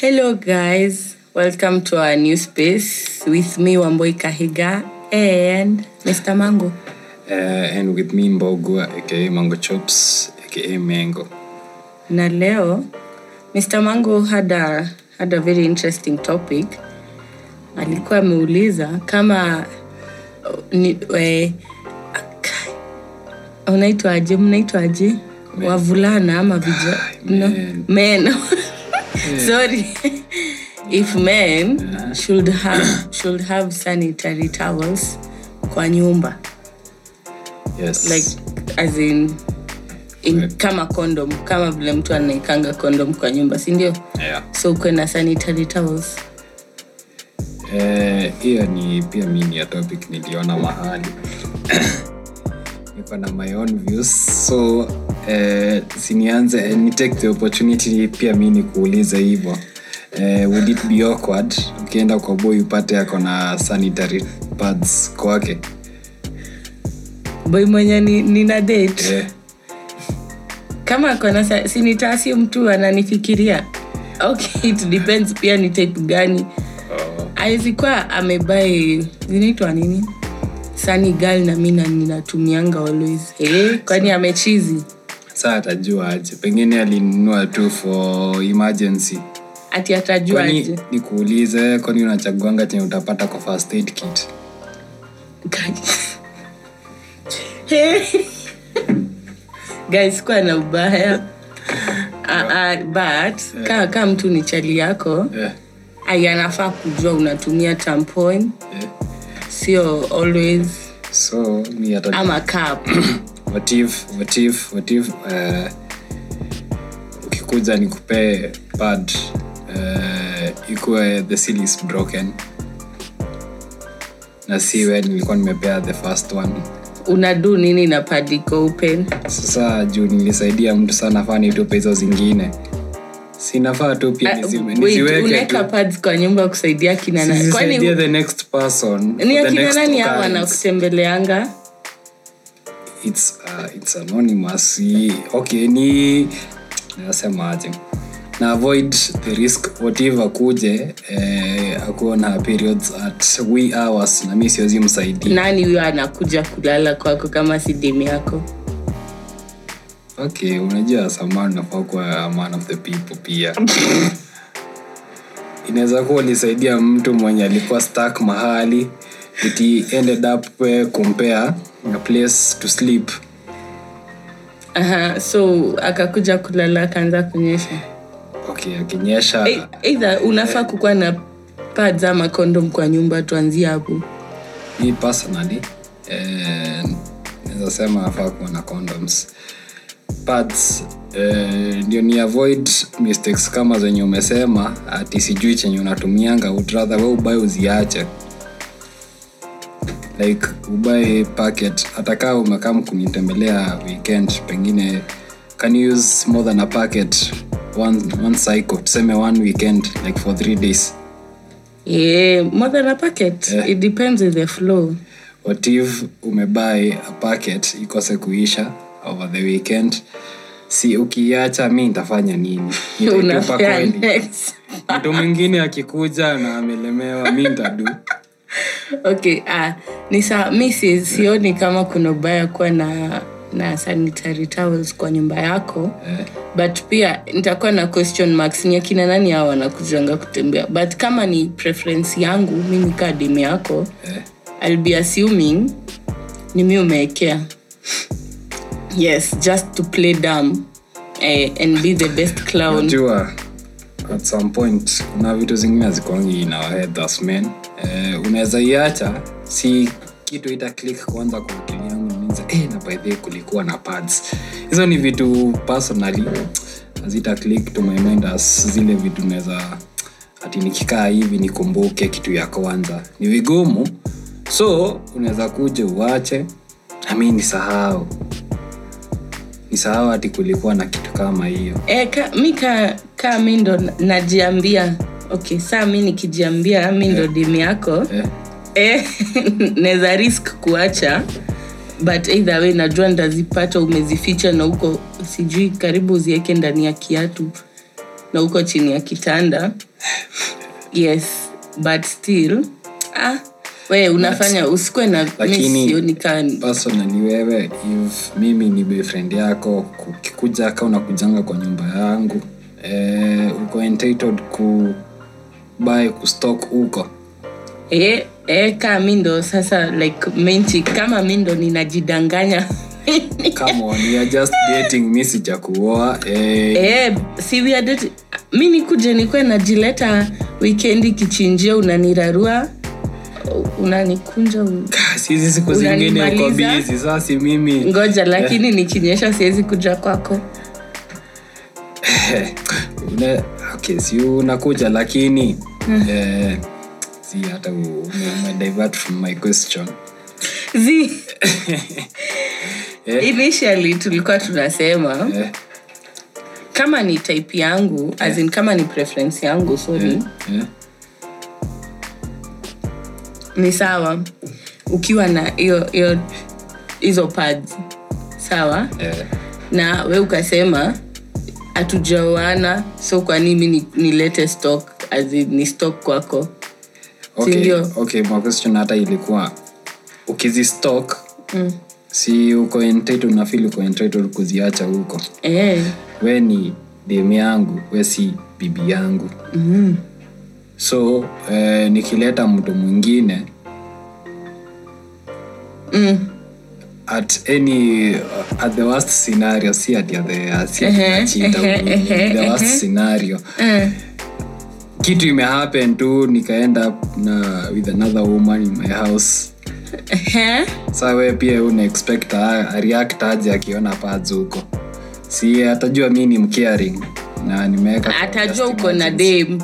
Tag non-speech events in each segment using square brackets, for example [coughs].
Hello, guys. Welcome to our new space with me, Wamboi Kahiga, and Mr. Mango. Uh, and with me Mbogua, aka Mango Chops aka Mango. Na leo, Mr. Mango had a, had a very interesting topic. Alikuwa ameuliza kama uh, ni, we, unaitwaje mnaitwaje wavulana ama vijana no, men. [laughs] men sorry. If men should have, should have sanitary towels kwa nyumba. Yes. like as in, in kama condom kama vile mtu anaikanga condom kwa nyumba si ndio? Yeah. so ukwe na sanitary towels? Eh, hiyo ni pia mi ni ya topic niliona mahali. [coughs] Niko na my own views so eh, sinianze eh, ni take the opportunity pia mi ni kuuliza hivyo. Eh, would it be awkward? Ukienda kwa boy upate ako na sanitary pads kwake. Boy mwenye ni, nina date? Eh, kama kona sinitasi mtu ananifikiria. Okay it depends pia ni type gani. Oh, amebae kuwa amebai zinaitwa nini? Sani gal na mi na ninatumianga always. Hey, kwani amechizi saa atajua aje. Pengine alinunua tu for emergency. Ati atajua nikuulize kwani unachaguanga chenye utapata kwa first aid kit? Guys. Kuwa na ubaya. Uh, uh, but kaa ka mtu ni chali yako yeah. ai anafaa kujua unatumia tampon. Yeah. sio always. So ama cup [clears throat] what if, what uh, eh, ukikuja nikupee pad uh, ikuwe the seal is broken. Na siwe nilikuwa nimepea the first one. Unadu nini na padiko open? Sasa juu nilisaidia mtu sana faa nitupe hizo zingine. Sinafaa tu pia nizime- wait, niziweke unaweka tu. pads kwa nyumba kusaidia kina nani? Sizisaidie kwani the next it's, uh, it's anonymous. Okay ni nasemaje na avoid the risk whatever kuje eh, akuwa na periods at we hours na mi siwezi msaidia nani huyo anakuja kulala kwako kama si demu yako? Okay unajua samani nafaa kuwa man of the people pia. [laughs] Inaweza kuwa ulisaidia mtu mwenye alikuwa stuck mahali it he ended up eh, kumpea a place to sleep. Aha, so akakuja kulala akaanza kunyesha. Okay akinyesha. E- either unafaa kukuwa na pads ama kondom kwa nyumba tuanzie hapo. Mi personally eh, naweza sema nafaa kuwa na condoms. Pads eh, ndio ni avoid mistakes kama zenye umesema ati sijui chenye unatumianga udratha we ubae uziache like ubae packet. Hata umekam kunitembelea weekend pengine can you use more than a packet? One, one cycle. Tuseme one weekend like for three days. Yeah, more than a packet? Yeah. it depends on the flow. What if umebuy a packet ikose kuisha over the weekend? Si ukiacha mi nitafanya nini? [laughs] Mtu mwingine akikuja na amelemewa mi ntadu okay ah, ni saa mi sioni kama kuna ubaya kuwa na na sanitary towels kwa nyumba yako yeah. but pia nitakuwa na question marks ni akina nani hao wanakujanga kutembea but kama ni preference yangu mimi kaa demu yako yeah. I'll be assuming ni mi umeekea yes just to play dumb eh, and be the best clown at some point kuna vitu zingine hazikwangi in our men eh, unaweza iacha si kitu ita click kwanza kwa akili yangu nianze eh, na by kulikuwa na pads. Hizo ni vitu personally hazita click to my mind as zile vitu naweza ati nikikaa hivi nikumbuke kitu ya kwanza. Ni vigumu so unaweza kuja uache nami nisahau. Nisahau hati kulikuwa na kitu kama hiyo. E, ka, mi kaa ka mi ndo na- najiambia okay saa mi nikijiambia mi ndo dimi yako. Yeah. eh, [laughs] naweza risk kuacha but either way najua ndazipata umezificha na huko sijui karibu uzieke ndani ya kiatu na huko chini ya kitanda. Yes but still ah, we unafanya usikwe na wewe if mimi ni boyfriend yako ukikuja ka unakujanga kwa nyumba yangu eh, uko entitled ku buy kustock huko. E, e, ka mi ndo sasa like menti kama mi ndo ninajidanganya. [laughs] Come on we are just dating mi sijakuoa eh, Eh, si we are dating- mi nikuje nikwe najileta wikendi kichinjio unanirarua unanikunja u- siku zingine uko Unanimaliza? busy mimi. Ngoja lakini nikinyesha siwezi kuja kwako. Okay, si unakuja lakini eh, si hata umedivert from my question. Zi. [laughs] Initially tulikuwa tunasema eh, kama ni type yangu as in kama ni preference yangu sorry. Eh, ni sawa. Ukiwa na hiyo hizo pads. Sawa? Yeah. na we ukasema hatujaoana so kwa nini ni, nilete stock as in, ni stock kwako. Okay, Sindio? okay, my question hata ilikuwa ukizistock mm. si uko entitled unafili uko entitled kuziacha huko. Eh, we ni dem yangu we si bibi yangu. Mm. so eh, nikileta mtu mwingine mm, at any uh, at the worst scenario si at the si ati the, uh-huh, the worst scenario. Eh, kitu imehappen tu nikaenda na with another woman in my house. Sa we pia una expect a- a react aje akiona pads huko. Si atajua mi ni mcaring. Na nimeweka atajua uko na dam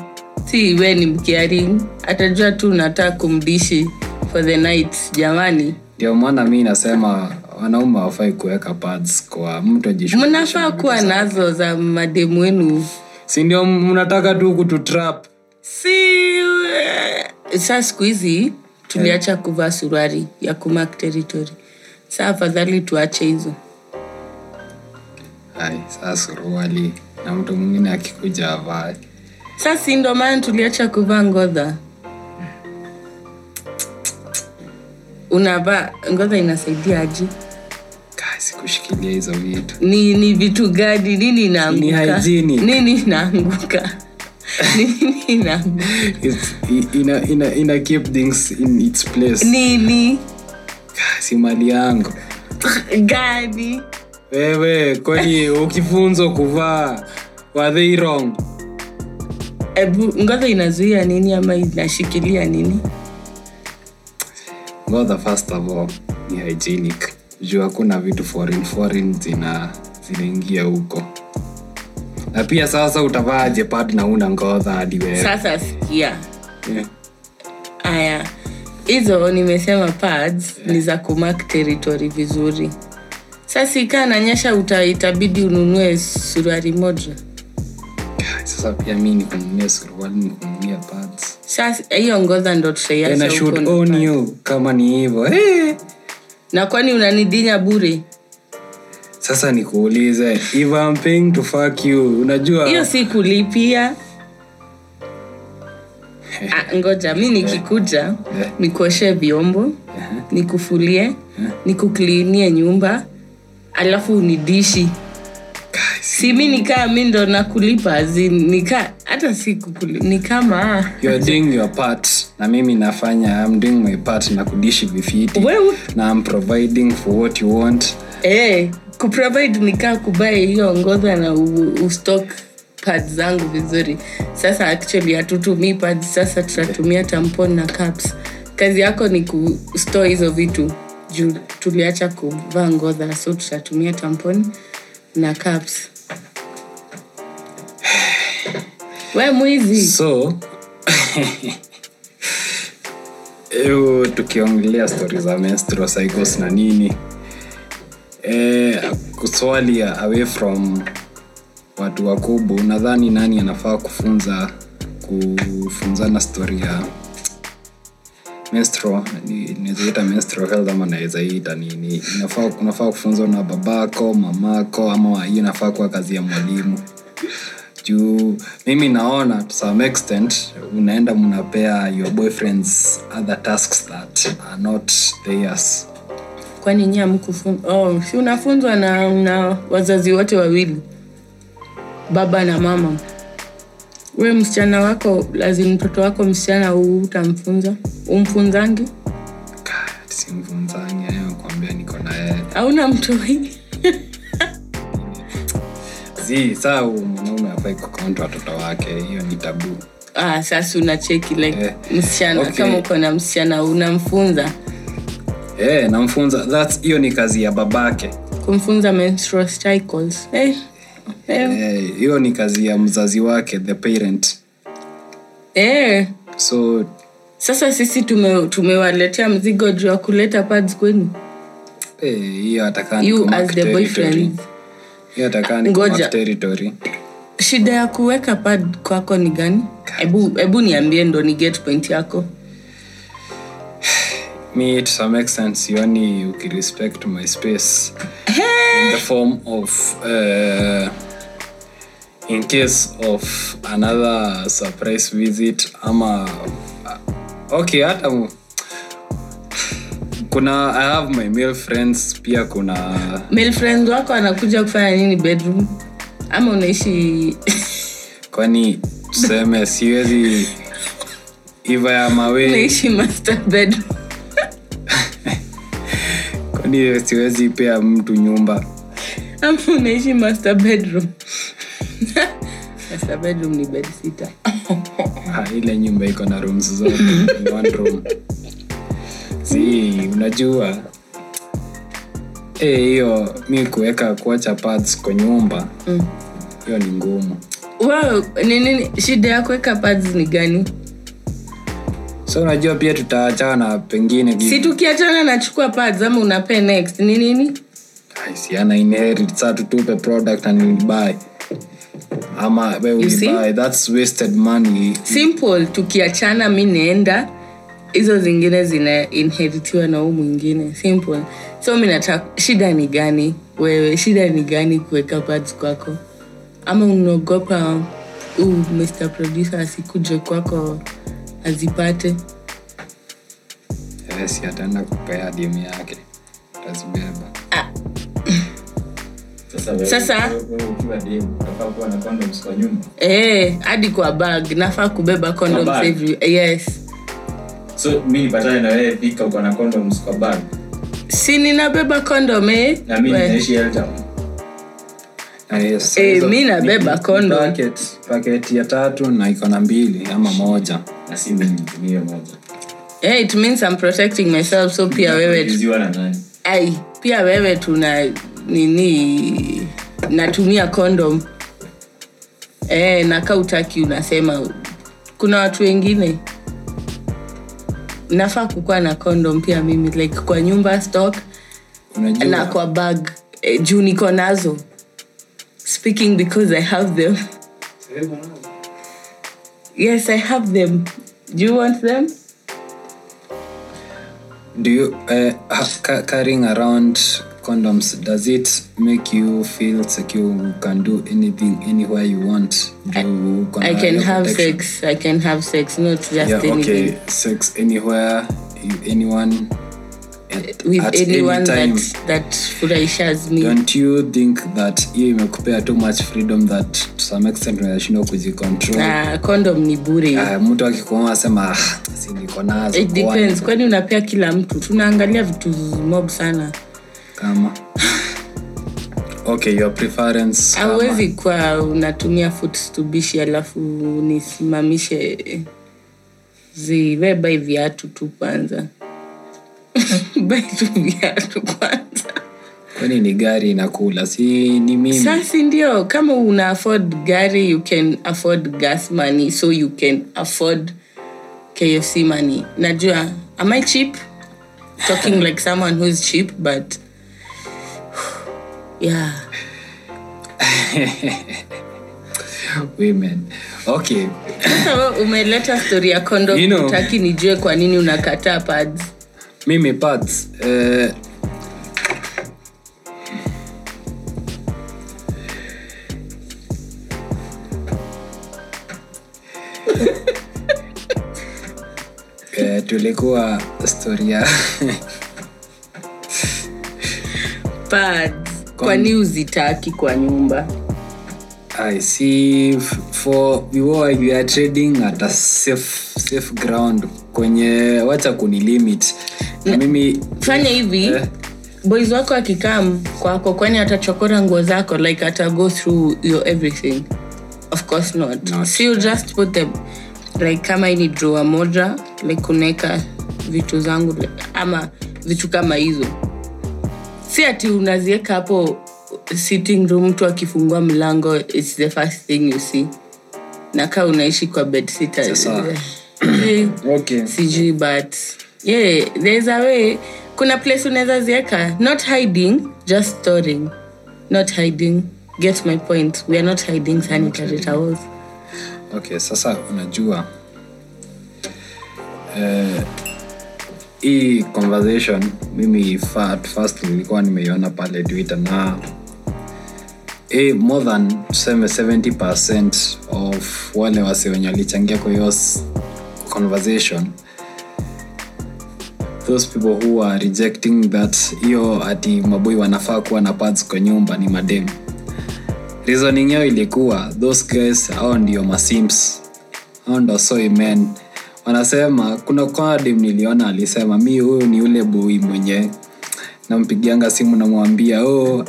si we ni mkiaring atajua tu unataka kumdishi for the night. Jamani. Ndio maana mi nasema wanaume wafai kuweka pads kwa mtu ajishughulishe na mnafaa vitu kuwa nazo za mademu wenu si ndio mnataka tu kututrap. Si eh, saa siku hizi tuliacha kuvaa suruari ya kumak territory. Saa afadhali tuache hizo. Saa suruali. Na mtu mwingine akikuja avae. Saa si ndo maana tuliacha kuvaa ngodha. Unavaa ngodha inasaidia aji kushikilia hizo vitu. Ni ni vitu gani? Nini inaanguka? Hygienic. nini inaanguka? [laughs] Nini inaanguka? Ina, keep things in its place. Nini? Si mali yangu. Gani? Wewe kwani ukifunzwa kuvaa they wrong? Ebu, ngodha inazuia nini ama inashikilia nini? Ngodha first of all ni hygienic juu hakuna vitu foreign foreign zina zinaingia huko. Na pia sasa utavaaje jepad na una ngodha hadi wewe? Sasa sikia. Yeah. aya hizo nimesema pads ni za kumak territory vizuri. Sasa ikaa nanyesha uta itabidi ununue suruari moja. Sasa pia mi nikununia suruali nikununia pads. Sasa hiyo ngodha ndo tutaiacha kama ni hivyo. Hey! Na kwani unanidinya bure? Sasa nikuulize if I'm paying to fuck you unajua hiyo si kulipia Ah, ngoja mi nikikuja Eh. nikuoshe vyombo nikufulie nikuklinie nyumba alafu unidishi si mi nikaa mi ndo nakulipa nika hata sikuni kama You're doing your part na mimi nafanya I'm doing my part na kudishi vifiti. Na I'm providing for what you want. Eh, kuprovide nikaa kubae hiyo ngoza na ustock pad zangu vizuri. Sasa actually hatutumii pads sasa tutatumia tampon na caps kazi yako ni kustore hizo vitu. Juu tuliacha kuvaa ngoza so tutatumia tampon na caps we [laughs] tukiongelea stori za menstro cycles na nini. Eh, kuswali away from watu wakubwa nadhani nani anafaa kufunza kufunzana stori ya health ama nawezaita nini. Unafaa kufunzwa na babako mamako ama hii inafaa kuwa kazi ya mwalimu juu mimi naona to some extent unaenda mnapea your boyfriends other tasks that are not theirs. Kwani nyie amkufunzwa oh, si unafunzwa na, na wazazi wote wawili? Baba na mama. We msichana wako lazima mtoto wako msichana utamfunza? Umfunzangi? Simfunzangi ayo kuambia niko na yeye. Hauna mtoi zi saa mwanaume afai kukaunta watoto wake. Hiyo ni tabu. Ah, sasa unacheki like yeah. msichana okay. kama uko na msichana unamfunza? Yeah, namfunza. That's hiyo ni kazi ya babake. Kumfunza menstrual cycles. Eh, eh, Eh, hiyo ni kazi ya mzazi wake the parent. Eh. so sasa sisi tume- tumewaletea mzigo juu ya kuleta pads kwenu? eh, hiyo atakaa territory. shida ya kuweka pad kwako ni gani? Hebu hebu niambie ndo ni get point yako. [sighs] Me to some extent sioni ukirespect my space. In the form of uh, in case of another surprise visit ama uh, okay hata kuna i have my male friends pia kuna male friend wako anakuja kufanya nini bedroom? Ama unaishi kwani tuseme siwezi iva ya mawe. Master bedroom. Kwani siwezi pea mtu nyumba. Ama unaishi master bedroom. Master bedroom ni bed sita ile nyumba iko na rooms zote one room si unajua? Hiyo hiyo mi kuweka kuacha pads kwa nyumba hiyo ni ngumu. Wow, nini? Shida ya kuweka pads ni gani? So unajua pia tutaachana pengine si tukiachana nachukua pads ama unapee next ni nini? Siana si inherit saa tutupe product and buy. Ama we buy. That's wasted money. Simple tukiachana mi naenda hizo zingine zina inheritiwa na huu mwingine. Simple. So mi nataka shida ni gani? Wewe shida ni gani kuweka pads kwako? Ama unaogopa huu mr producer asikuje kwako azipate? Si ataenda kupea dimu yake. Tazibeba Sasa wewe- Sasa? Eh, hadi kwa bag. Nafaa kubeba condoms every yes So mi nipatane na wewe pika uko na condoms kwa bag si ninabeba condom eh? na mi ninaishi Eltown. Yes, hey, mi nabeba packet ya tatu na iko na mbili ama moja. Na si nitumie moja. Eh, it means I'm protecting myself so pia wewe ai pia wewe tuna nini natumia condom. Eh, nakaa utaki unasema. Kuna watu wengine nafaa kukuwa na condom pia mimi like kwa nyumba stock unajua. na kwa bag. Eh, juu niko nazo. Speaking because i have them. Yes i have them. Do you want them? Do you uh, carrying around condoms does it make you feel secure? You can do anything anywhere you want. Juu I, i can have protection. sex i can have sex not just yeah anything. Okay sex anywhere anyone at, with at anyone any time. that that furahishes me. Don't you think that hiyo imekupea too much freedom that to some extent unashindwa kujicontrol na condom ni bure. Ah, mtu akikuona asema ah, si niko nazo it depends. kwani unapea kila mtu? Tunaangalia vitu mob sana kama okay your preference kuwa unatumia futstubishi alafu nisimamishe ziwe bai viatu tu kwanza. [laughs] Bai tu viatu kwanza. Kwani ni gari inakula? Si ni mimi? Sasi ndio kama una afford gari you can afford gas money so you can afford kfc money. Najua am i cheap? Talking like someone who's cheap but Yeah. [laughs] Umeleta story ya kondom you nijue kwa nini unakataa pads. Mimi pads. Uh, Uh, [laughs] tulikuwa storia pad kwani uzitaki kwa nyumba? I see for we we are trading at a safe, safe ground. Kwenye wacha kunilimit. Na mimi fanya hivi. Eh. boys wako akikam kwako kwani atachokora nguo zako? Like ata go through your everything? Of course not, Not. so you just put them like kama ini ni drawer moja like kuneka vitu zangu like, ama vitu kama hizo si ati unazieka hapo sitting room mtu akifungua mlango its the first thing you see. Nakaa unaishi kwa bed [clears throat] [clears throat] okay. sijui but yeah there's a way. Kuna place unaweza zieka. Not hiding just storing. Not hiding. Get my point. We are not hiding sanitary towels. Okay sasa unajua eh, hii conversation mimi fat, first nilikuwa nimeiona pale twitter na eh, more than tuseme 70 of wale wase wenye walichangia kwa hiyo conversation those people who are rejecting that hiyo ati maboi wanafaa kuwa na pads kwa nyumba ni madem. Reasoning yao ilikuwa those guys hao ndio masims hao ndo soy men wanasema kuna kwadem niliona alisema mi huyu ni ule boi mwenye nampigianga simu namwambia oh,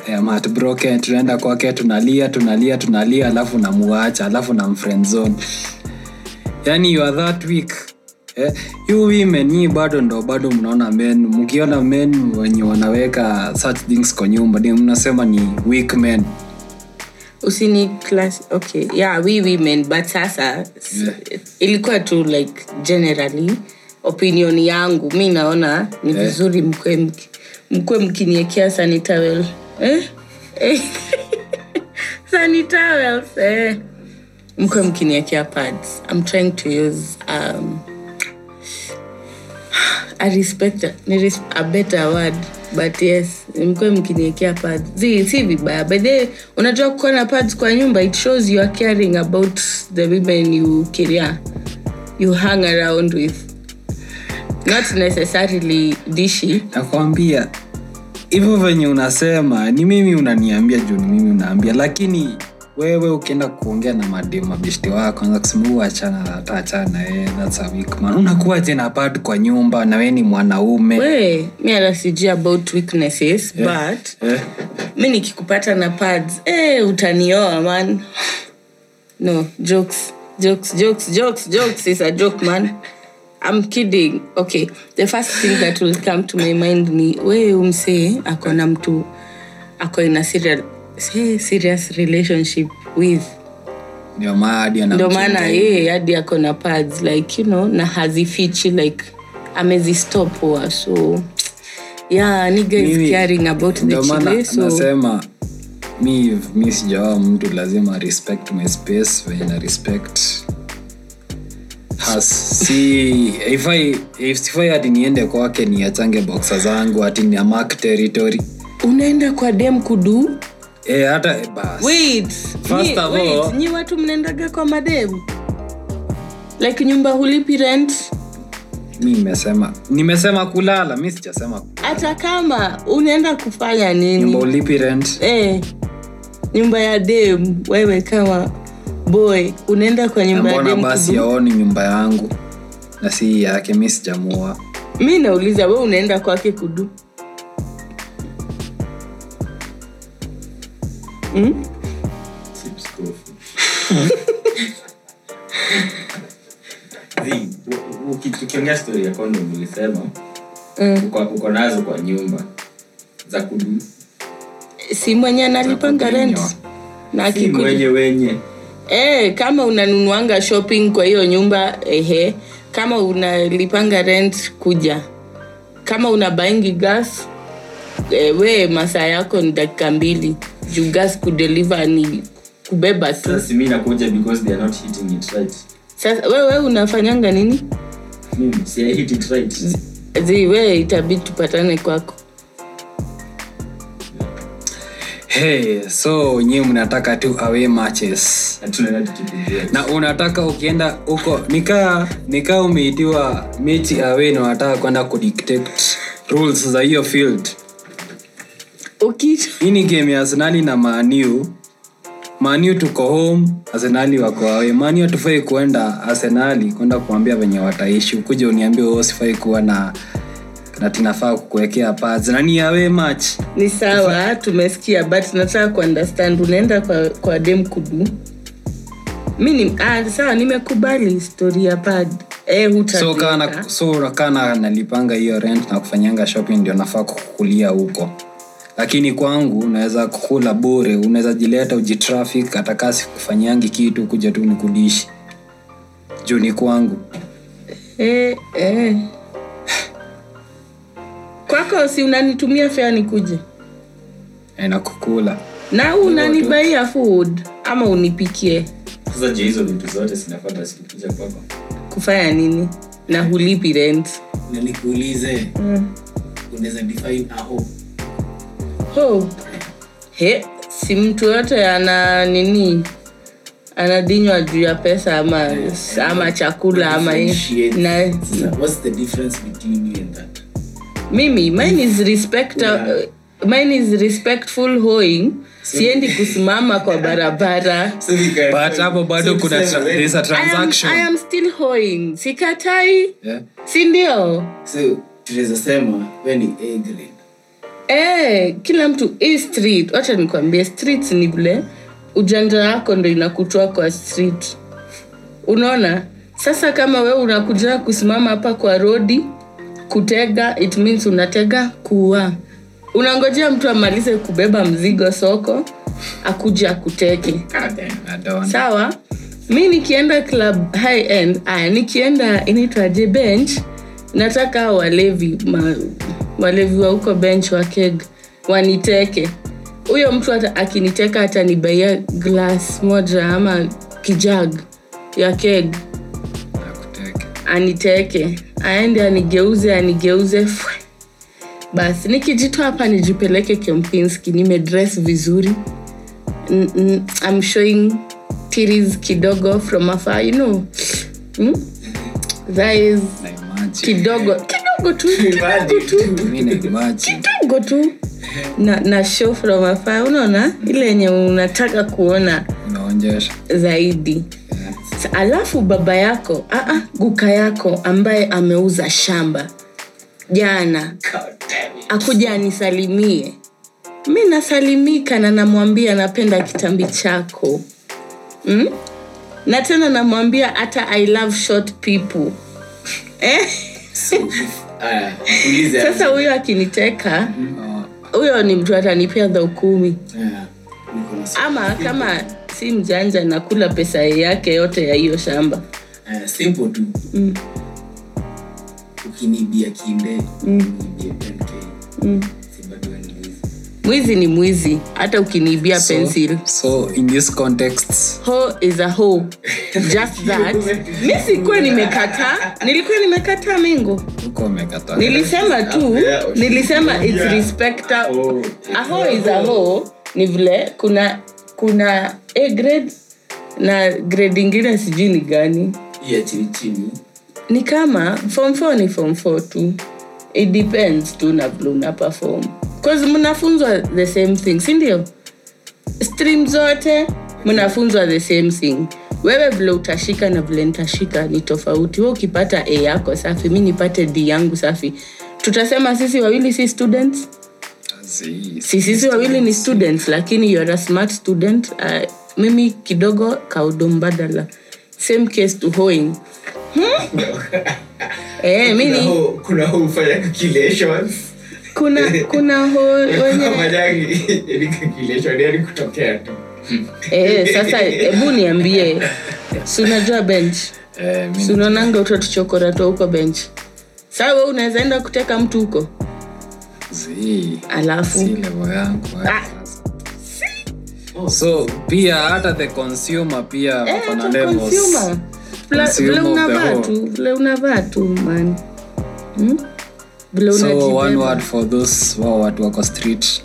tunaenda kwake tunalia tunalia tunalia alafu namuacha alafu na mfriendzone yani that week eh, women nyi bado ndo bado mnaona men mkiona men wenye wanaweka such things kwa nyumba mnasema ni weak men usini class okay yeah we women but sasa Yeah. ilikuwa tu like generally opinion yangu mi naona ni Yeah. vizuri mkwe mkwe mkiniekea sanitawel eh? eh? [laughs] eh. mkwe mkiniekea pads i'm trying to use um, I respect ni res- a mkiniekea si, si vibaya. Then unajua kukuwa na pads kwa nyumba it shows you are caring about the women you kiria you hang around with. Not necessarily dishi nakwambia hivyo venye unasema ni mimi unaniambia juu ni mimi unaambia lakini wewe ukienda kuongea na madem mabishti wako anza kusema huu achana hata achana eh, that's a weak man. Unakuwa tena pad kwa nyumba na we ni mwanaume. We mi sijui about weaknesses but yeah. mi nikikupata na pads eh, utanioa man. [laughs] No jokes jokes jokes jokes jokes is a joke man. I'm kidding. Okay the first thing that will come to my mind ni we umsee akona mtu ako in a serial, say, serious relationship with. Ndio ndo maana yeye hadi ako na pads like you know na hazifichi like amezistopoa so yeah nigga is caring about the chile so. nasema mi mi sijawa mtu lazima respect my space venye na respect. Has si ifai if sifai hati niende kwake niachange boksa zangu hati ni territory unaenda kwa dem kudu e, hata wait First of all- nyi watu mnaendaga kwa mademu? Like nyumba hulipi rent? Nimesema nimesema kulala mi sijasema hata kama unaenda kufanya nyumba nini ulipi rent? Eh, nyumba ya dem wewe kama boy unaenda kwa nyumba ya dem basi yaoni nyumba yangu? Na si yake mi sijamua. Mi nauliza we unaenda kwake kudu mm? Tukiongea stori ya condom ulisema Mm. uko, nazo kwa nyumba za kudu si mwenye analipanga rent? na akikuja mwenye wenye. Eh, kama unanunuanga shopping kwa hiyo nyumba ehe. Kama unalipanga rent kuja. Kama una buying gas eh, we masaa yako ni dakika mbili. Juu gas kudeliver ni kubeba tu. Sasa mi nakuja because they are not hitting it right. Sasa wewe unafanyanga nini? Mimi si hit it right. Zi we itabidi tupatane kwako. Hey, so nyi mnataka tu away matches. Na tunaenda tukipigia. na unataka ukienda huko nikaa nikaa umeitiwa mechi away na unataka kwenda kudictate rules za hiyo field hii ni game ya arsenali na maniu maniu tuko home arsenali wako awe maniu hatufai kuenda arsenali kwenda kuambia venye wataishi. Ukuja uniambia wewe sifai kuwa na natinafaa kukuwekea pads na ni awe match. Ni sawa tumesikia but nataka kuunderstand. Unaenda kwa, kwa dem kudu? Mi ni ah, sawa nimekubali story ya pad. Eh, so so nalipanga hiyo rent na kufanyanga shopping ndio nafaa kukulia huko lakini kwangu unaweza kukula bure unaweza jileta ujitraffic hatakaa kufanyangi kitu kuja tu nikudishi juu ni kwangu. Eh, eh. kwako si unanitumia fea nikuje? Eh, na kukula na unanibaia food ama unipikie? Sasa je, hizo vitu zote zinafata sikikuja kwako? Kufanya nini? Na hulipi rent. Na nikuulize mm. unaweza define a hope ho he si mtu yote ana nini anadinywa juu ya pesa ama ama chakula ama na what's the difference between you and that? Mimi mine is respect Yeah. mine is respectful hoing siendi kusimama kwa [laughs] barabara. But hapo bado kuna tra- there's a I am, I am still hoing sikatai. Yeah. sindio so tunaweza sema we ni a grade Eh, kila mtu hii street wacha nikwambie street ni vile ujanja wako ndo inakutoa kwa street. Unaona? Sasa kama wewe unakuja kusimama hapa kwa rodi kutega it means unatega kuua unangojea mtu amalize kubeba mzigo soko akuja akuteke sawa? Mi nikienda club high end aya nikienda inaitwaje bench nataka walevi ma, walevi wa huko bench wa keg waniteke. Huyo mtu hata akiniteka atanibaia glas moja ama kijag ya keg. Aniteke. Aende anigeuze anigeuze. Fwe. basi nikijitoa hapa nijipeleke kempinski nimedress vizuri. N- I'm showing tiris kidogo from afar you know. That is kidogo kidogo tu kidogo tu. na kidogo tu. Na, na show from afar unaona? Ile yenye unataka kuona zaidi. Alafu baba yako aa, guka yako ambaye ameuza shamba. Jana. Akuja anisalimie. Mi nasalimika na namwambia napenda kitambi chako. Mm? na tena namwambia hata i love short people. [laughs] Eh? Sasa huyo akiniteka huyo ni mtu atanipea dhau na ama kama si mjanja nakula pesa yake yote ya hiyo shamba. Aya, simple tu. Mm. ukinibia kinde unibia 10k Mm. Mwizi ni mwizi hata ukiniibia so, pencil. so in this context. Ho is a ho. Just that. Mi sikuwa nimekataa. Nilikuwa nimekataa mingo. Nilisema tu nilisema its respecta Oh, a ho is a ho. Ni vile kuna kuna a grade na grade ingine sijui ni gani. Ya chini chini. Ni kama form 4 ni form 4 tu it depends tu na vile una perform. Cause mnafunzwa the same thing sindio stream zote mnafunzwa the same thing. Wewe vile utashika na vile nitashika ni tofauti. We ukipata a yako safi mi nipate d yangu safi. Tutasema sisi wawili si students? Si sisi wawili ni students. lakini youare a smart student. Uh, mimi kidogo kaudo mbadala same case to hoing. Hmm? [laughs] eh, mi Kuna ho- kuna ho hufanya calculations. Kuna kuna ho [laughs] wenye [laughs] calculation yani kutokea tu. Eh, [laughs] sasa hebu niambie si unajua bench? Eh, si unaonanga utatuchokora to huko bench? Saa we unaweza enda kuteka mtu huko? Alafu? Si level yangu Ah. so pia hata the consumer pia Eh, wako na levels. consumer. Vile- unavaa tu vile unavaa tu man. Hmm? vile so one word for those wao watu wako street.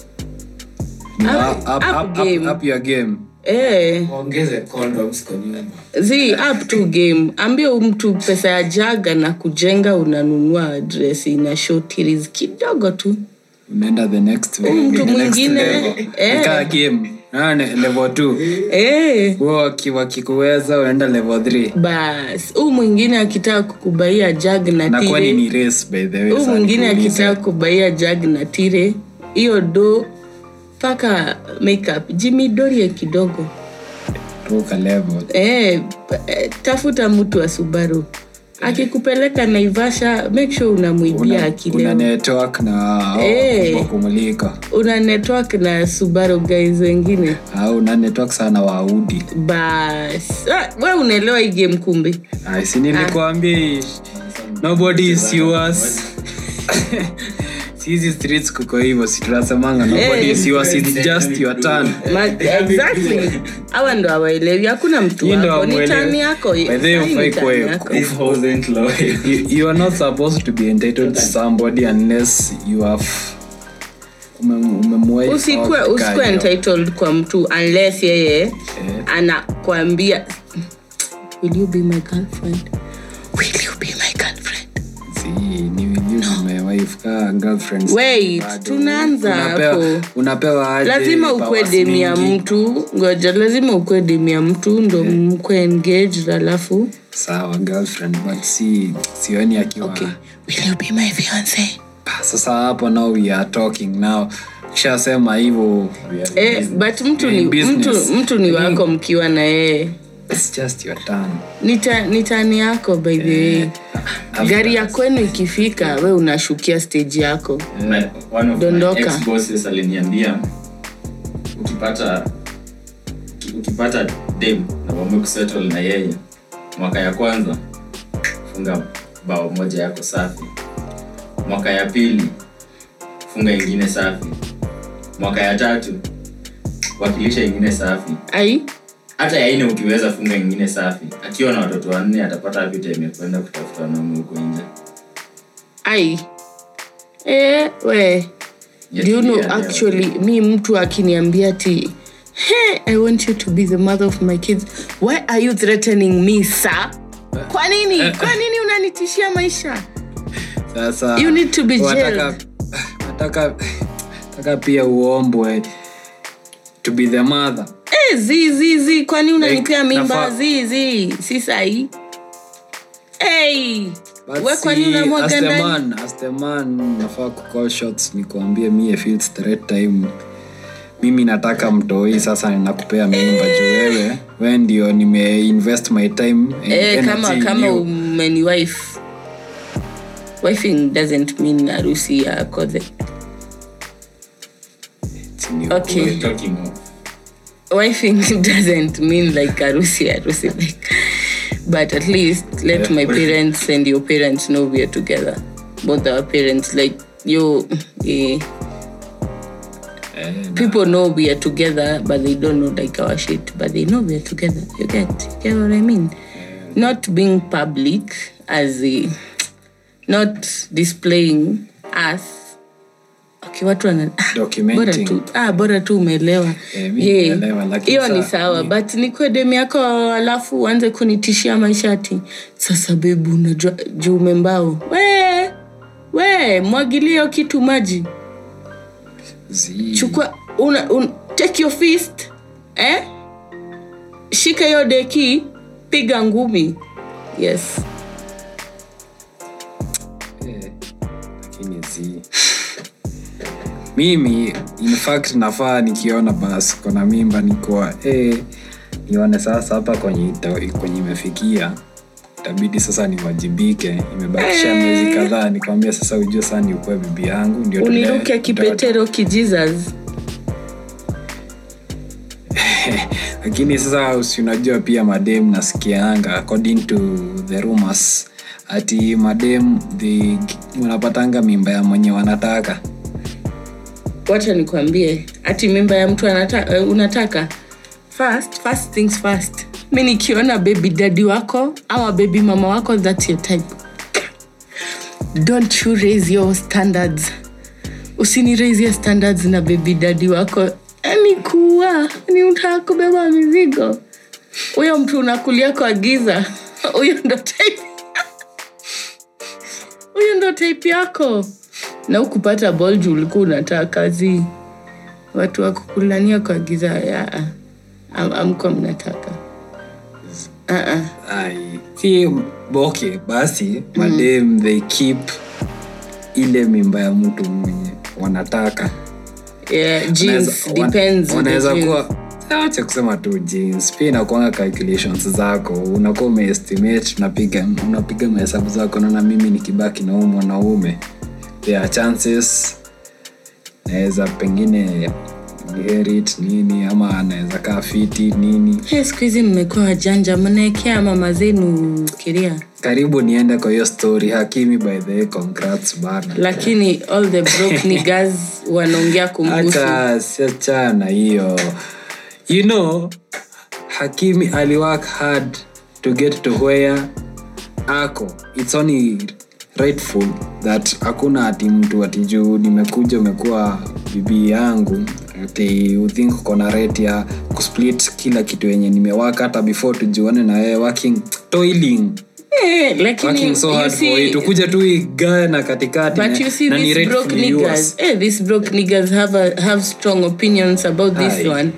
Up- up- up- up up- game. up your game. Eh, waongeze condoms kwa nyumba. Zi up to game. Ambia mtu pesa ya jaga na kujenga unanunua dress ina shortiris kidogo tu. Unaenda the next mtu [laughs] mwingine, eh. Ah, level two. Eh, waki- wakikuweza unaenda level three. Bas huu mwingine akitaka kukubaia jag na tire. ni race by the way huu mwingine akitaka kukubaia jag na tire hiyo do mpaka makeup. Jimidorie kidogo. Ruka level. Eh, eh, tafuta mtu wa subaru akikupeleka naivasha make sure unamwibia una, una akileo na hao Eh. una network na subaru guys wengine. Una network sana waudi bas. Ah, we unaelewa hii game kumbe. Ai, si nobody is yours [laughs] hizi streets kuko hivyo si tunasemanga nobody is yours it's just your turn. Ma- exactly. Hawa ndo awaelewi hakuna mtu wako ni tani yako you, are not supposed to be entitled to somebody unless you have usikue kwa usikue entitled kwa mtu unless yeye anakwambia will you be my girlfriend wife Wait, tunaanza hapo. unapewa aje lazima ukwe demi ya mtu. Ngoja lazima ukwe demi ya mtu ndo mkwe engaged alafu sawa girlfriend but si sioni akiwa okay will you be my fiance? Sasa hapo now we are talking now. Kishasema hivyo eh, but mtu ni, mtu, mtu ni wako mkiwa na yeye it's just your turn ni ta- tani yako by the way. After- gari ya kwenu ikifika we unashukia stage yako. My- one of my Dondoka. aliniambia ukipata ukipata dem na kusettle na yeye mwaka ya kwanza funga bao moja yako safi. Mwaka ya pili funga ingine safi. Mwaka ya tatu wakilisha ingine safi. Ai hata yaine ukiweza funga ingine safi akiwa na watoto wanne atapata wapi time kwenda kutafuta wanaume huko nje. Ai. Eh, we. Do you know Yeah, actually mi mtu akiniambia ti hey, i want you to be the mother of my kids why are you threatening me sir? Kwa nini? Kwa nini unanitishia maisha? Sasa You need to be wataka- jailed. wataka wataka pia uombwe to be the mother Eh, zi zi zi kwani unanipea mimba? nafaa- zi zi si sahii hey, nafaa kucall shots nikuambie time. Mimi nataka mtoi sasa ninakupea mimba juu wewe. We ndio nimeinvest my time eh, kama kama umeni wife. Wifing doesn't mean harusi ya kodhe okay wifing [laughs] doesn't mean like harusi harusi like but at least let my parents and your parents know we are together. Both our parents like you eh, Eh, people know we are together but they don't know like our shit but they know we are together. You get you get what i mean? Not being public as a not displaying us okay watu wana bora tu ah, bora tu umeelewa. Eh, Yeah. hiyo ni sawa sawa but nikuwe demu yako alafu uanze kunitishia maishati sasa bebu unajua juu umembao. We we mwagilia kitu maji. Chukua una, un, take your fist eh? shika hiyo deki piga ngumi. Yes mimi in fact nafaa nikiona basi kona mimba nikuwa eh, nione sasa hapa kwenye kwenye imefikia. Itabidi sasa niwajibike imebakisha miezi kadhaa nikwambia sasa ujue saa ni ukuwe bibi yangu ndio uniruke kipetero kijizas. [laughs] Lakini sasa unajua pia madem nasikianga according to the rumors ati madem the wanapatanga mimba ya mwenye wanataka wacha nikwambie ati mimba ya mtu anata, uh, unataka? First, first things first. Mi nikiona baby dadi wako ama baby mama wako thats your type. Don't you raise your standards. Usini raise your standards na baby dadi wako. Ni kuwa ni utaka kubeba mizigo. Huyo mtu unakulia kwa giza. Huyo ndo type. [laughs] Huyo ndo type yako na ukupata bol juu ulikuwa unataka kazi. Watu wakukulania kwa giza ya am, amko mnataka. Uh-uh. Si boke basi madem they keep ile mimba ya mtu mwenye wanataka. Yeah, Wanaweza- kuwa acha kusema tu jeans pia inakuanga calculations zako. Unakuwa umeestimate unapiga unapiga mahesabu zako naona mimi nikibaki na huu mwanaume there are chances. Naweza pengine inherit nini ama anaweza kaa fiti nini. Hey, siku hizi mmekuwa wajanja mnaekea mama zenu kiria karibu niende kwa hiyo story hakimi by the way congrats bana. Lakini all the broke [laughs] niggas wanaongea kumhusu. siachana hiyo. You know hakimi aliwork hard to get to where ako. Its only rightful that hakuna ati mtu ati juu nimekuja umekuwa bibi yangu ati uthink uko na rate ya kusplit kila kitu yenye nimewaka hata before tujuane na wewe working toiling Eh, lakini so you see- it tu igae na katikati But you see, ni these broke niggas, eh, these broke niggas have, a, have strong opinions about this Aye. one.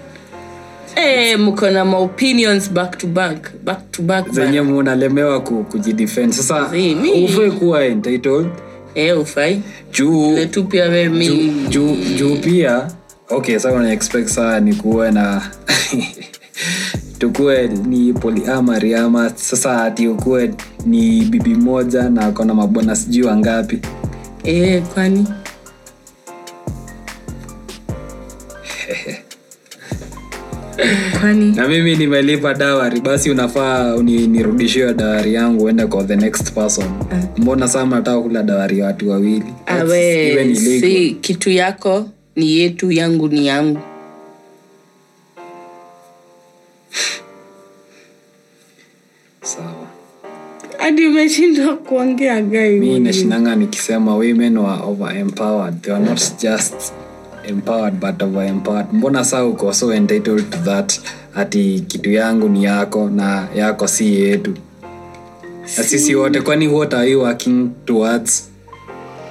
Eh, mko na maopinions back to back, back to back. zenye munalemewa ku, kujidefend sasa ufai kuwa entitled Eh, ufai. juu Le pia we mi. juu- juu juu pia okay sasa una expect saa ni kuwe na [laughs] tukuwe ni polyamory ama sasa ati ukuwe ni bibi moja na akona mabwana sijui wangapi Eh, kwani? Kwani? na mimi nimelipa dawari basi unafaa nirudishiwe dawari yangu uende kwa the next person. Mbona saa mnataka kula dawari ya watu wawili? Awe si kitu yako ni yetu yangu ni yangu. Sawa. Hadi umeshindwa kuongea mi nashinanga nikisema women were overempowered. They were not just empowered but over empowered mbona saa uko so entitled to that? Ati kitu yangu ni yako na yako si yetu. Na sisi wote kwani what are you working towards?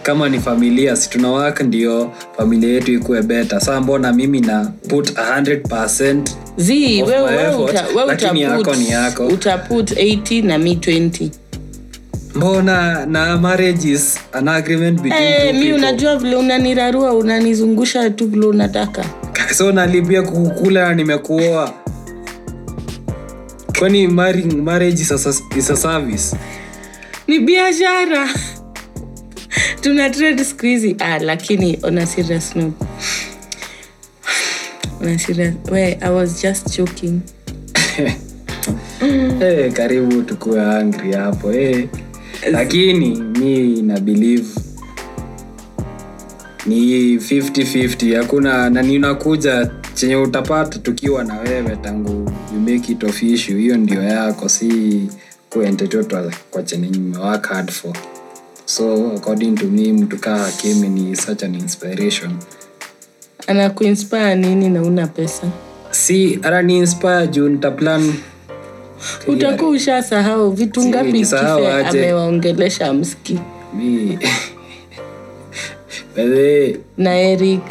Kama ni familia si tuna work ndio familia yetu ikuwe beta saa mbona mimi na put 100 zi of we, my we, effort, uta, we yako ni yako. utaput 80 na mi 20 mbona na marriages an agreement between hey, mi unajua vile unanirarua unanizungusha tu vile unataka. [laughs] So nalipia kukukula na nimekuoa. Kwani marriage is a, is a service? Ni biashara. Tuna trade siku hizi. Ah, lakini on a serious note. [sighs] On a serious we i was just joking. Hey, [laughs] karibu tukuwe angry hapo hey. Lakini mi na believe ni 50-50 hakuna na ninakuja chenye utapata tukiwa na wewe tangu you make it of issue hiyo ndio yako si kuentetotwa kwa chenye nimewak hard for. So according to me mtu kaa kimi ni such an inspiration. Anakuinspire nini na una pesa? Si ara ni inspire juu nitaplan utakuwa ushasahau vitu ngapi kife amewaongelesha mski. Na eric.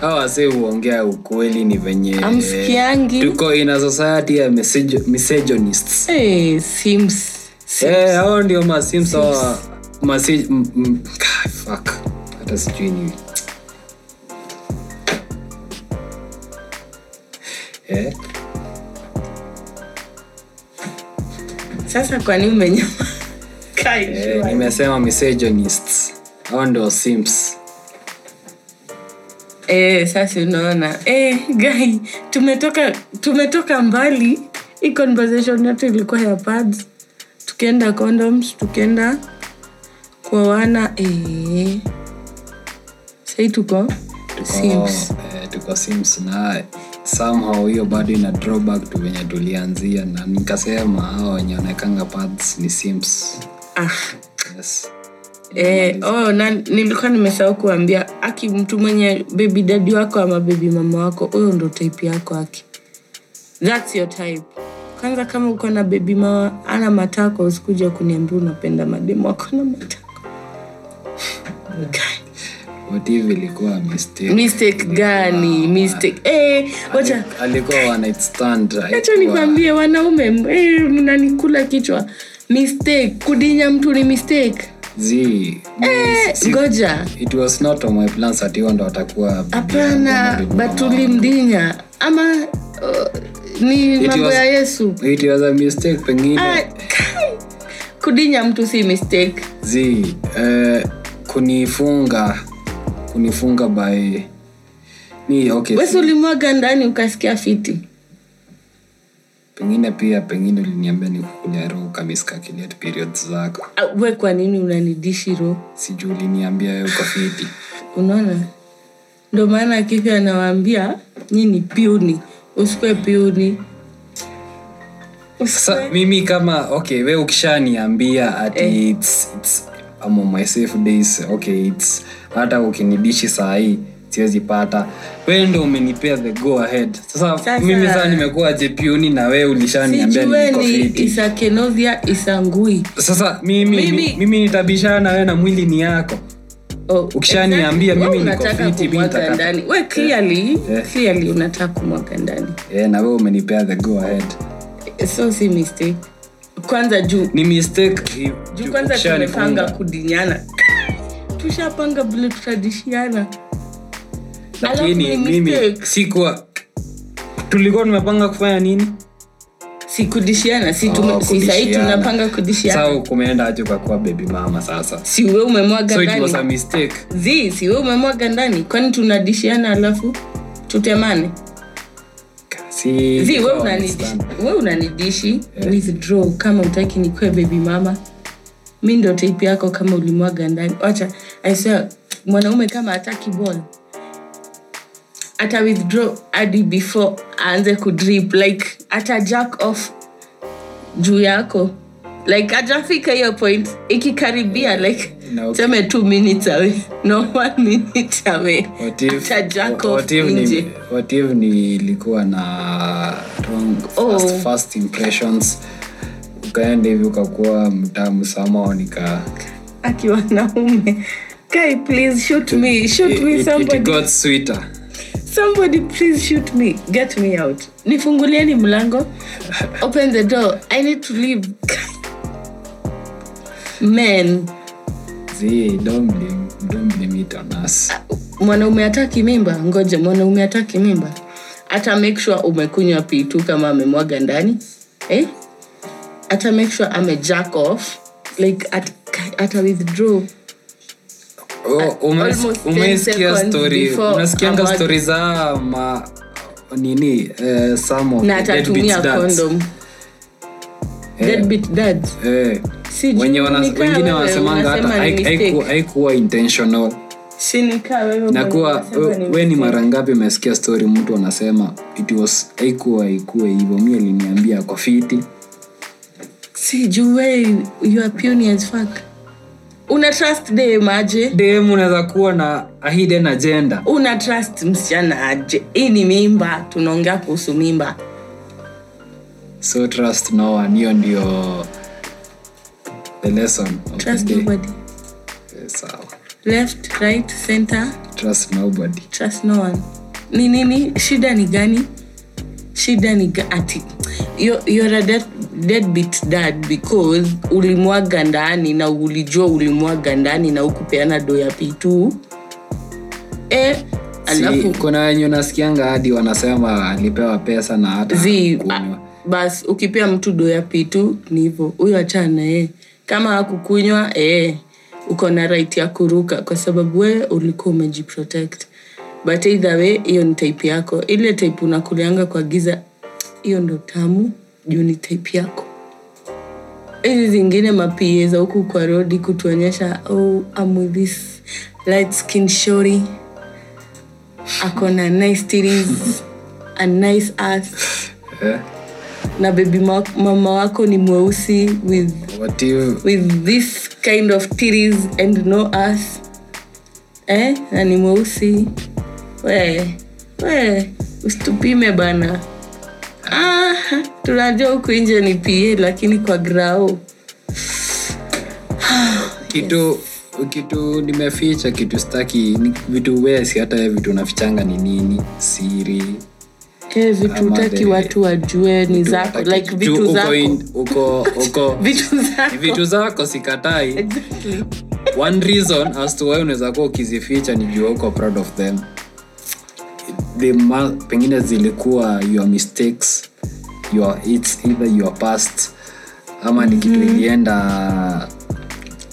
hawa huongea ukweli ni venye Amsikiangi. tuko in a society ya misog- misogynists. Hey, sims. Eh, hao ndio masims hawa masi- fuck. hata sijui ni Eh, sasa kwani eh, nimesema misogynists hao ndio sims Eh, sasa unaona. Eh, gai tumetoka tumetoka mbali. Hii conversation yetu ilikuwa ya pads. Tukienda condoms tukienda kuoana. Eh. sai tuko tuko, Sims. eh, tuko sims na somehow hiyo bado ina drawback tu venye tulianzia na nikasema hawa wenye wanaekanga pads ni sims ah, yes. Eh, oh, na nilikuwa nimesahau kuambia aki mtu mwenye bebi dadi wako ama bebi mama wako huyo ndo type yako aki. Thats your type. Kwanza kama uko na bebi mama ana matako usikuja kuniambia unapenda mademu wako na matako. [laughs] What if ilikuwa mistake. Mistake gani? mistake. Eh, wacha alikuwa one night stand acha nikwambie wanaume eh, mnanikula kichwa. Mistake. Kudinya mtu ni mistake. Zii, eh, si- ngoja. It was not on my plans ati ndo atakuwa hapana ama batulimdinya ama uh, ni It mambo was- ya yesu. it was a mistake pengine. Ah, kudinya mtu si mistake. Zi uh, kunifunga kunifunga okay wesi ulimwaga ndani ukasikia fiti? Pengine pia pengine uliniambia nikukulia roho kamiskakilet periods zako. Ah, we kwa nini unanidishi ro sijuu uliniambia wewe ukafiti. unaona? Ndo maana kifi anawaambia nyi ni piuni usikwe piuni sasa mimi kama okay we ukishaniambia ati Eh. it's, it's, I'm on my safe days. Okay it's hata ukinidishi saa hii siwezi pata. We ndo umenipea the go ahead. Sasa, Sasa- mimi saa nimekuwa jepioni na we ulishaniambia isangui sasa mimi, Mimi- mimi, nitabishana na na mwili ni yako. Oh, Ukishaniambia exactly. mimi Wewe we clearly Eh. clearly unataka kumwaga ndani. E, na we umenipea the go ahead. So si mistake kwanza juu. Ni mistake. Juu kwanza tumepanga kudinyana. Tushapanga vile tutadishiana lakini mimi sikuwa tulikuwa tumepanga kufanya nini? Si kudishiana si, Oh, tume, si sahii tunapanga kudishiana. Sasa kumeenda aje ukakuwa baby mama sasa? Si we umemwaga so it was a ndani. zi si we umemwaga ndani. Kwani tunadishiana alafu tutemane si we unanidishi, we unanidishi? Yeah. withdraw kama utaki nikwe baby mama. Mi ndo tape yako kama ulimwaga ndani. Wacha I swear, mwanaume kama ataki ball ata withdraw hadi before aanze kudrip like ata jack off juu yako like ajafika hiyo point ikikaribia like Na okay. seme two minutes away. No one minute away. What if- ata jack what if ni- nje. what if nilikuwa na wrong Oh. first, first impressions? Ukaenda hivi ukakuwa mtamu samao nika akiwa naume. Guy please shoot me shoot me it got sweeter. Somebody please shoot me. Get me out. Nifungulieni mlango. Open the door. I need to leave men Zee, don't blame, it on us. mwanaume hataki mimba ngoja mwanaume hataki mimba ata make sure umekunywa pitu kama amemwaga ndani eh? ata make sure ame jack off like at, ata withdraw umes- almost 10 umesikia seconds story before unasikianga amwage- stori za ma nini uh, some of na the atatumia deadbeat dads. Eh. deadbeat dads Eh, Si wenye wengine wanasemanga hata haikuwa intentional. Sinika na mwenye kuwa we ni mara ngapi umesikia story mtu anasema haikuwa haikuwa hivyo. Mi aliniambia kwa fiti. Si you are puny as fuck. Una trust dem aje? Dem unaweza kuwa na hidden agenda. Una trust msichana aje? Hii ni mimba tunaongea kuhusu mimba. So trust no one. Hiyo ndio the lesson of trust the day nobody. Yes, sawa. Left right center. Trust nobody. Trust no one. Ni nini shida ni gani? Shida ni ati You- you're a dead, deadbeat dad because ulimwaga ndani na ulijua ulimwaga ndani na ukupeana do ya pitu e, alafu si, kuna wenye unasikianga hadi wanasema alipewa pesa na hata zi a, bas ukipea mtu do ya pitu ni hivo huyo achana naye kama akukunywa eh, uko na right ya kuruka kwa sababu we ulikuwa umejiprotect. But either way hiyo ni type yako. Ile type unakulianga kwa giza hiyo ndo tamu juu ni type yako. Hizi zingine mapie za huku kwa rodi kutuonyesha oh, I'm with nice titties, a nice ass. Eh, na baby ma- mama wako ni mweusi with what you with this kind of titties and no ass. Eh? na ni mweusi. We we usitupime bana. Ah, tunajua huku nje ni pie lakini kwa grao. Kitu kitu nimeficha kitu staki ni vitu wesi hata vitu nafichanga ni nini? Siri eh, vitu utaki watu wajue ni zako like vitu zako. uko uko. [laughs] Vitu zako. Vitu zako sikatai. Exactly. One reason as to why unaweza kuwa ukizificha ni jua uko proud of them. The ma, pengine zilikuwa your mistakes your, it's either your past ama ni kitu ilienda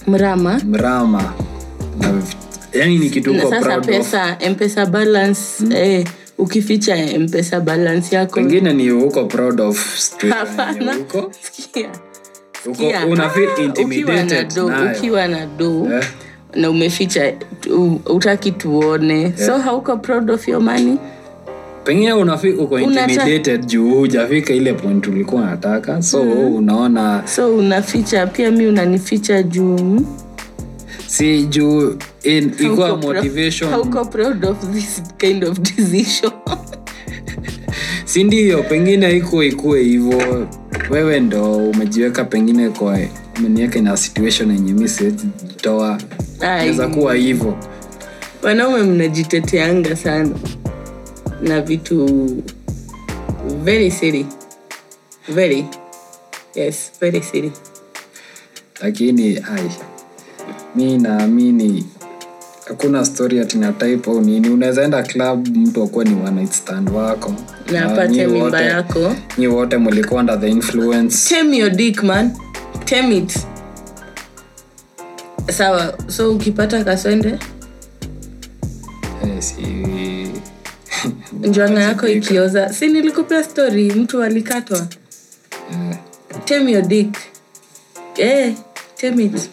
mrama. mrama. Yani ni kitu uko sasa proud of. pesa mpesa balance eh, ukificha mpesa balance yako. Pengine ni uko proud of hapana. Sikia. ukiwa na do na Eh. na umeficha utaki tuone. So hauko proud of your money? Pengine uko intimidated juu hujafika ile point ulikuwa unataka. So unaona so unaficha. Pia mi unanificha juu? Si juu ikuwa Hauko pro- motivation. proud of this kind of decision? [laughs] Si ndio? Pengine iko ikue hivyo. Wewe ndo umejiweka pengine kwa umeniweka na situation yenye mi siwezitoa naweza kuwa hivyo. Wanaume mnajiteteanga sana na vitu very silly. Very. Yes very silly. Lakini ai mi naamini hakuna story atina type au nini. Unaweza enda club mtu akuwa ni one night stand wako. Na apate mimba wote- yako. nyi wote mlikuwa under the influence. Tame your dick man. Tame it. Sawa so ukipata kaswende? Yes, [laughs] njwana njwanga yako ikioza. Si nilikupea story mtu alikatwa? Yeah. tame your dick. Yeah, tame it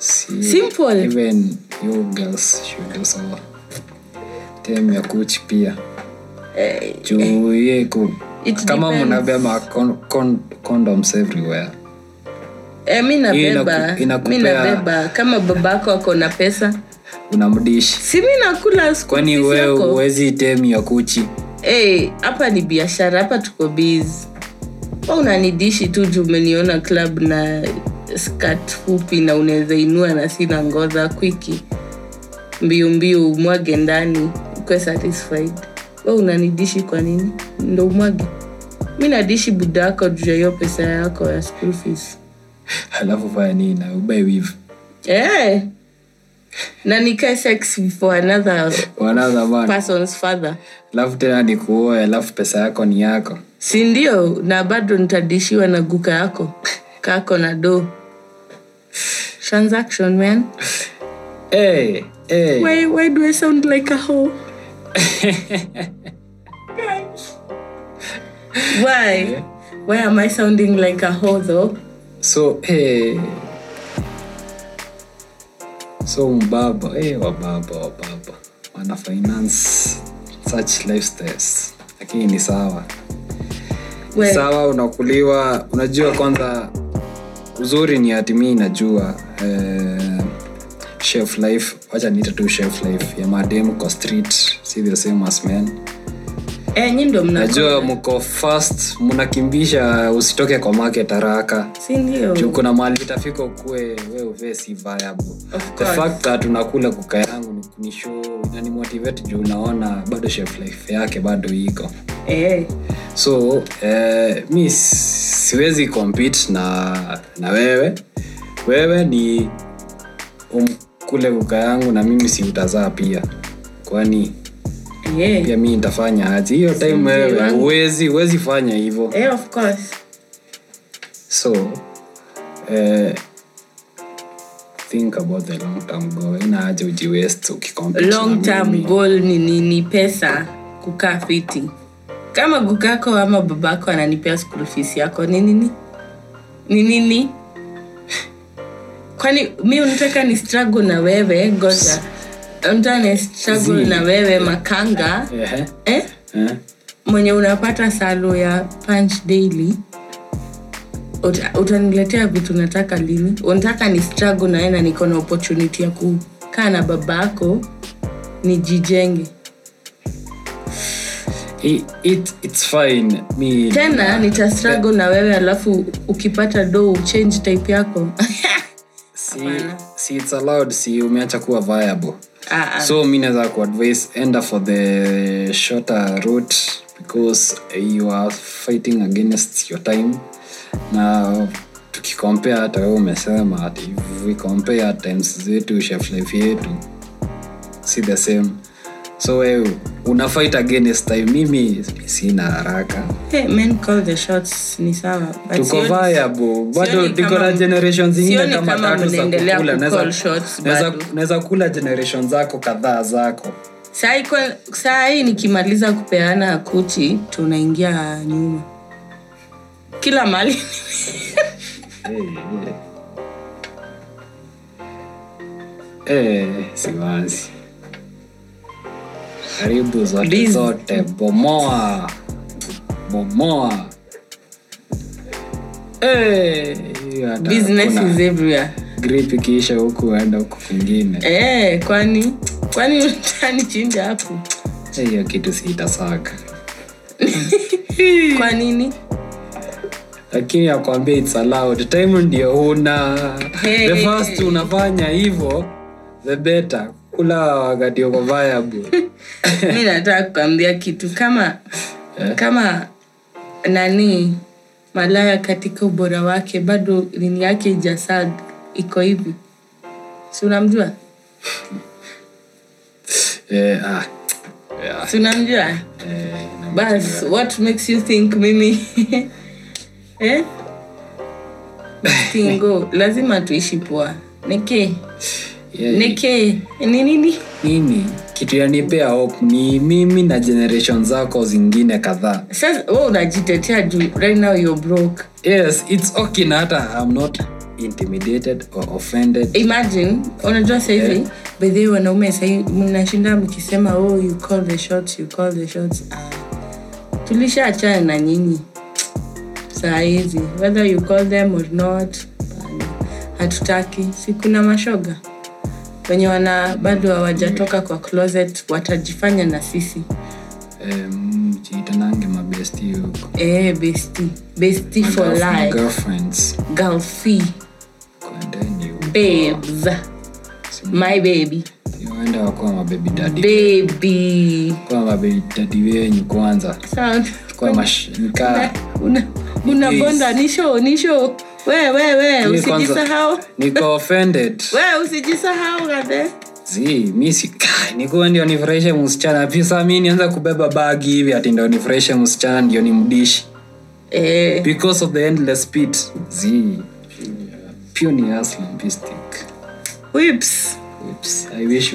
si Simple. even you girls should also tame ya kuchi pia eh, juu ye ku kama mnabeba condoms everywhere. E, mi nabeba mi nabeba. Kama babako ako na pesa. unamdishi. Si mi nakula kwani fees uwezi temu tem ya kuchi hapa hapa ni biashara hapa tuko biz wa unanidishi tu juu umeniona club na skat fupi na unaweza inua na sina ngoza kwiki. Mbio mbio umwage ndani ukwe satisfied. We unanidishi kwa nini? Ndo umwage. Mi nadishi buda yako juu ya hiyo pesa yako ya school fees. Alafu fanya nini na ubae wivu. Eh. na nikae sex for another another person's father. Alafu tena nikuoe alafu pesa yako ni yako. Si ndio? Na bado nitadishiwa na guka yako. Kako na do transaction man. Hey, hey. why, why do i sound like a hoe? [laughs] Why? Why am i sounding like a hoe though? So hey. so mbaba hey, wababa wababa wana finance such lifestyles lakini ni sawa. Sawa unakuliwa. Unajua kwanza uzuri ni atimi najua eh, chef life wacha niite tu chef life ya madem kwa street si the same as men eh, nyi ndo najua mko fast mnakimbisha usitoke kwa market haraka. Kuna mali itafika ukue we uvee si viable the fact that unakula kuka yangu ni, show juu unaona bado chef life yake bado iko. E. so eh, mi siwezi compete na na wewe. Wewe ni umkule kuka yangu na mimi siutazaa pia. Kwani eh. pia mi nitafanya aji hiyo time wewe huwezi fanya hivyo. Yeah, of course. So eh, think about the long term goal. Ina aja ujiwest long term goal ni, ni, ni pesa kukaa fiti. Kama gugako ama babako ananipea school fees yako ni nini? Ni nini? [laughs] Kwani mi unataka ni struggle na wewe goja unataka ni na wewe makanga. Yeah. eh? yeah. mwenye unapata salo ya punch daily uta, utaniletea vitu nataka lini? Unataka ni struggle naye na niko na opportunity ya kukaa na baba yako nijijenge. It, it, it's fine. Mi tena nita struggle na wewe alafu ukipata do change type yako. [laughs] Si, si it's allowed si umeacha kuwa viable Ah, ah. so mi naweza kuadvise enda for the shorter route because you are fighting against your time na tukikompea hata wewe umesema ati compare times zetu chef life yetu si the same so wewe una fight against time. Mimi sina haraka. Hey, men call the shots. Ni sawa tuko viable. bado niko na generation zingine kama tatu za kukula. Naweza- naweza- kula generation zako kadhaa zako. Saa hii nikimaliza kupeana kuchi tunaingia nyuma. Kila mali Eh, siwazi karibu zote Biz- zote. Bomoa. Bomoa. Hey, business is everywhere. grip ikiisha huku enda huku kwingine. Hey, kwani? Kwani utanichinja hapo? Eh, hiyo kitu siitasaka [laughs] kwa nini? Lakini akwambia its allowed. Time ndio una. Hey. the first unafanya hivo the better kula wakati uko [laughs] mi nataka kukwambia kitu. Kama kama nani malaya katika ubora wake bado lini yake ijasag iko hivi. Si unamjua? Yeah, [laughs] ah, yeah, si unamjua? Eh, bas what makes you think mimi? [laughs] Eh? tingo lazima tuishi poa. Neke yeah, neke ni nini? Mimi kitu yanipea hope ni mimi na generation zako zingine kadhaa. Sasa we unajitetea juu. Right now you're broke. Yes its okay na hata i'm not intimidated or offended. Imagine unajua sahivi Yeah. bedhi wanaume sahi mnashinda mkisema oh you call the shots you call the shots. Ah, tulishaachana na nyinyi. Sahizi whether you call them or not hatutaki. Si kuna mashoga wenye wana bado hawajatoka kwa closet watajifanya na sisi. Um, jiitanange mabesti huko. E, besti besti for life. girlfriends. Babes. My baby. Enda wakuwa mabebi dadi kuwa mabebi dadi wenyu kwanza. Sawa. kwa mash nikaa una una bonda nisho nisho we we we Mimi usijisahau. niko offended. [laughs] Usijisahau [laughs] nikuwa ndio nifurahishe msichana. Pia saa mi nianza kubeba bagi hivi ati ndio nifurahishe msichana ndio eh, because of the endless speed. Zi pure ni mdishi whips. I wish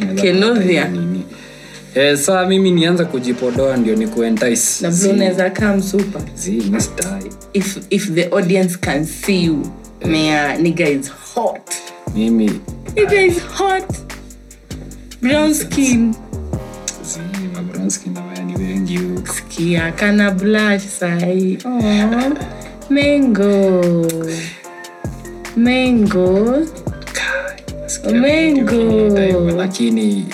nini. Eh, saa mimi nianza kujipodoa ndio ni kuentice vile unaweza come super. Zi mi if if the audience can see you mea nigga is hot. Mimi nigga is hot. Brown skin. Zi mabronski na waya ni wengi huku kia kana blush sahi Aw, [laughs] mango. Mango. Nasikia Mengo. lakini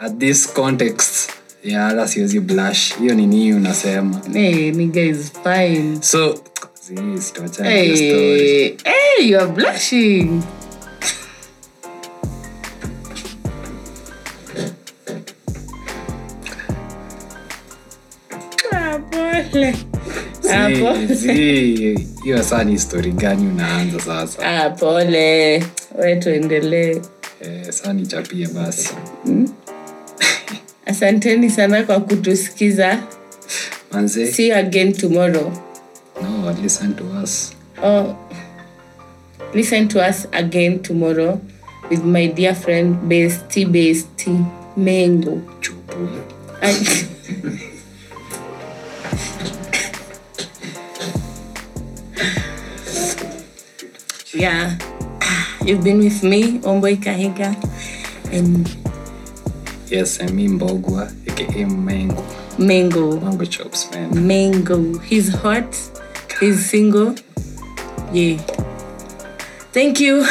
at this context hata siwezi blush. Hiyo ni nii unasema? Hey, nigga is fine. So Hey, hey, you are blushing. Hiyo saa ni story gani unaanza sasa? Ah, pole we tuendelee. Eh, saa nichapie basi asanteni sana kwa kutusikiza. Manze. See you again tomorrow. No listen to us. Oh, listen to us again tomorrow with my dear friend besti besti mengo. Chupu [laughs] yeah. You've been with me omboy kahiga and yes mi mbogwa aka mmengo mango. Mango chops man. Mango. He's hot. He's single. Yeah. Thank you